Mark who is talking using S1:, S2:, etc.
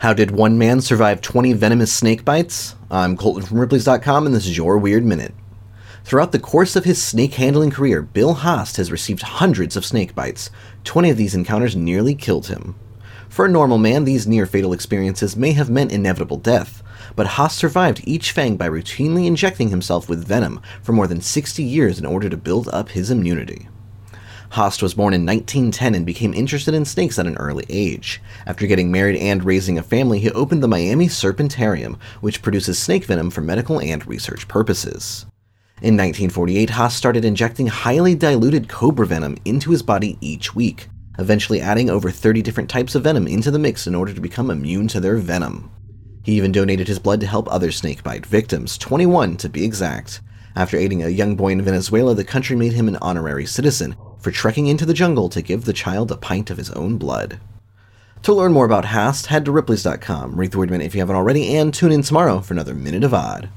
S1: How did one man survive 20 venomous snake bites? I'm Colton from Ripley's.com, and this is your Weird Minute. Throughout the course of his snake handling career, Bill Haast has received hundreds of snake bites. 20 of these encounters nearly killed him. For a normal man, these near fatal experiences may have meant inevitable death, but Haast survived each fang by routinely injecting himself with venom for more than 60 years in order to build up his immunity. Haast was born in 1910 and became interested in snakes at an early age. After getting married and raising a family, he opened the Miami Serpentarium, which produces snake venom for medical and research purposes. In 1948, Haast started injecting highly diluted cobra venom into his body each week, eventually adding over 30 different types of venom into the mix in order to become immune to their venom. He even donated his blood to help other snakebite victims, 21 to be exact. After aiding a young boy in Venezuela, the country made him an honorary citizen, for trekking into the jungle to give the child a pint of his own blood. To learn more about Haast, head to Ripley's.com, read the Weird Minute if you haven't already, and tune in tomorrow for another Minute of Odd.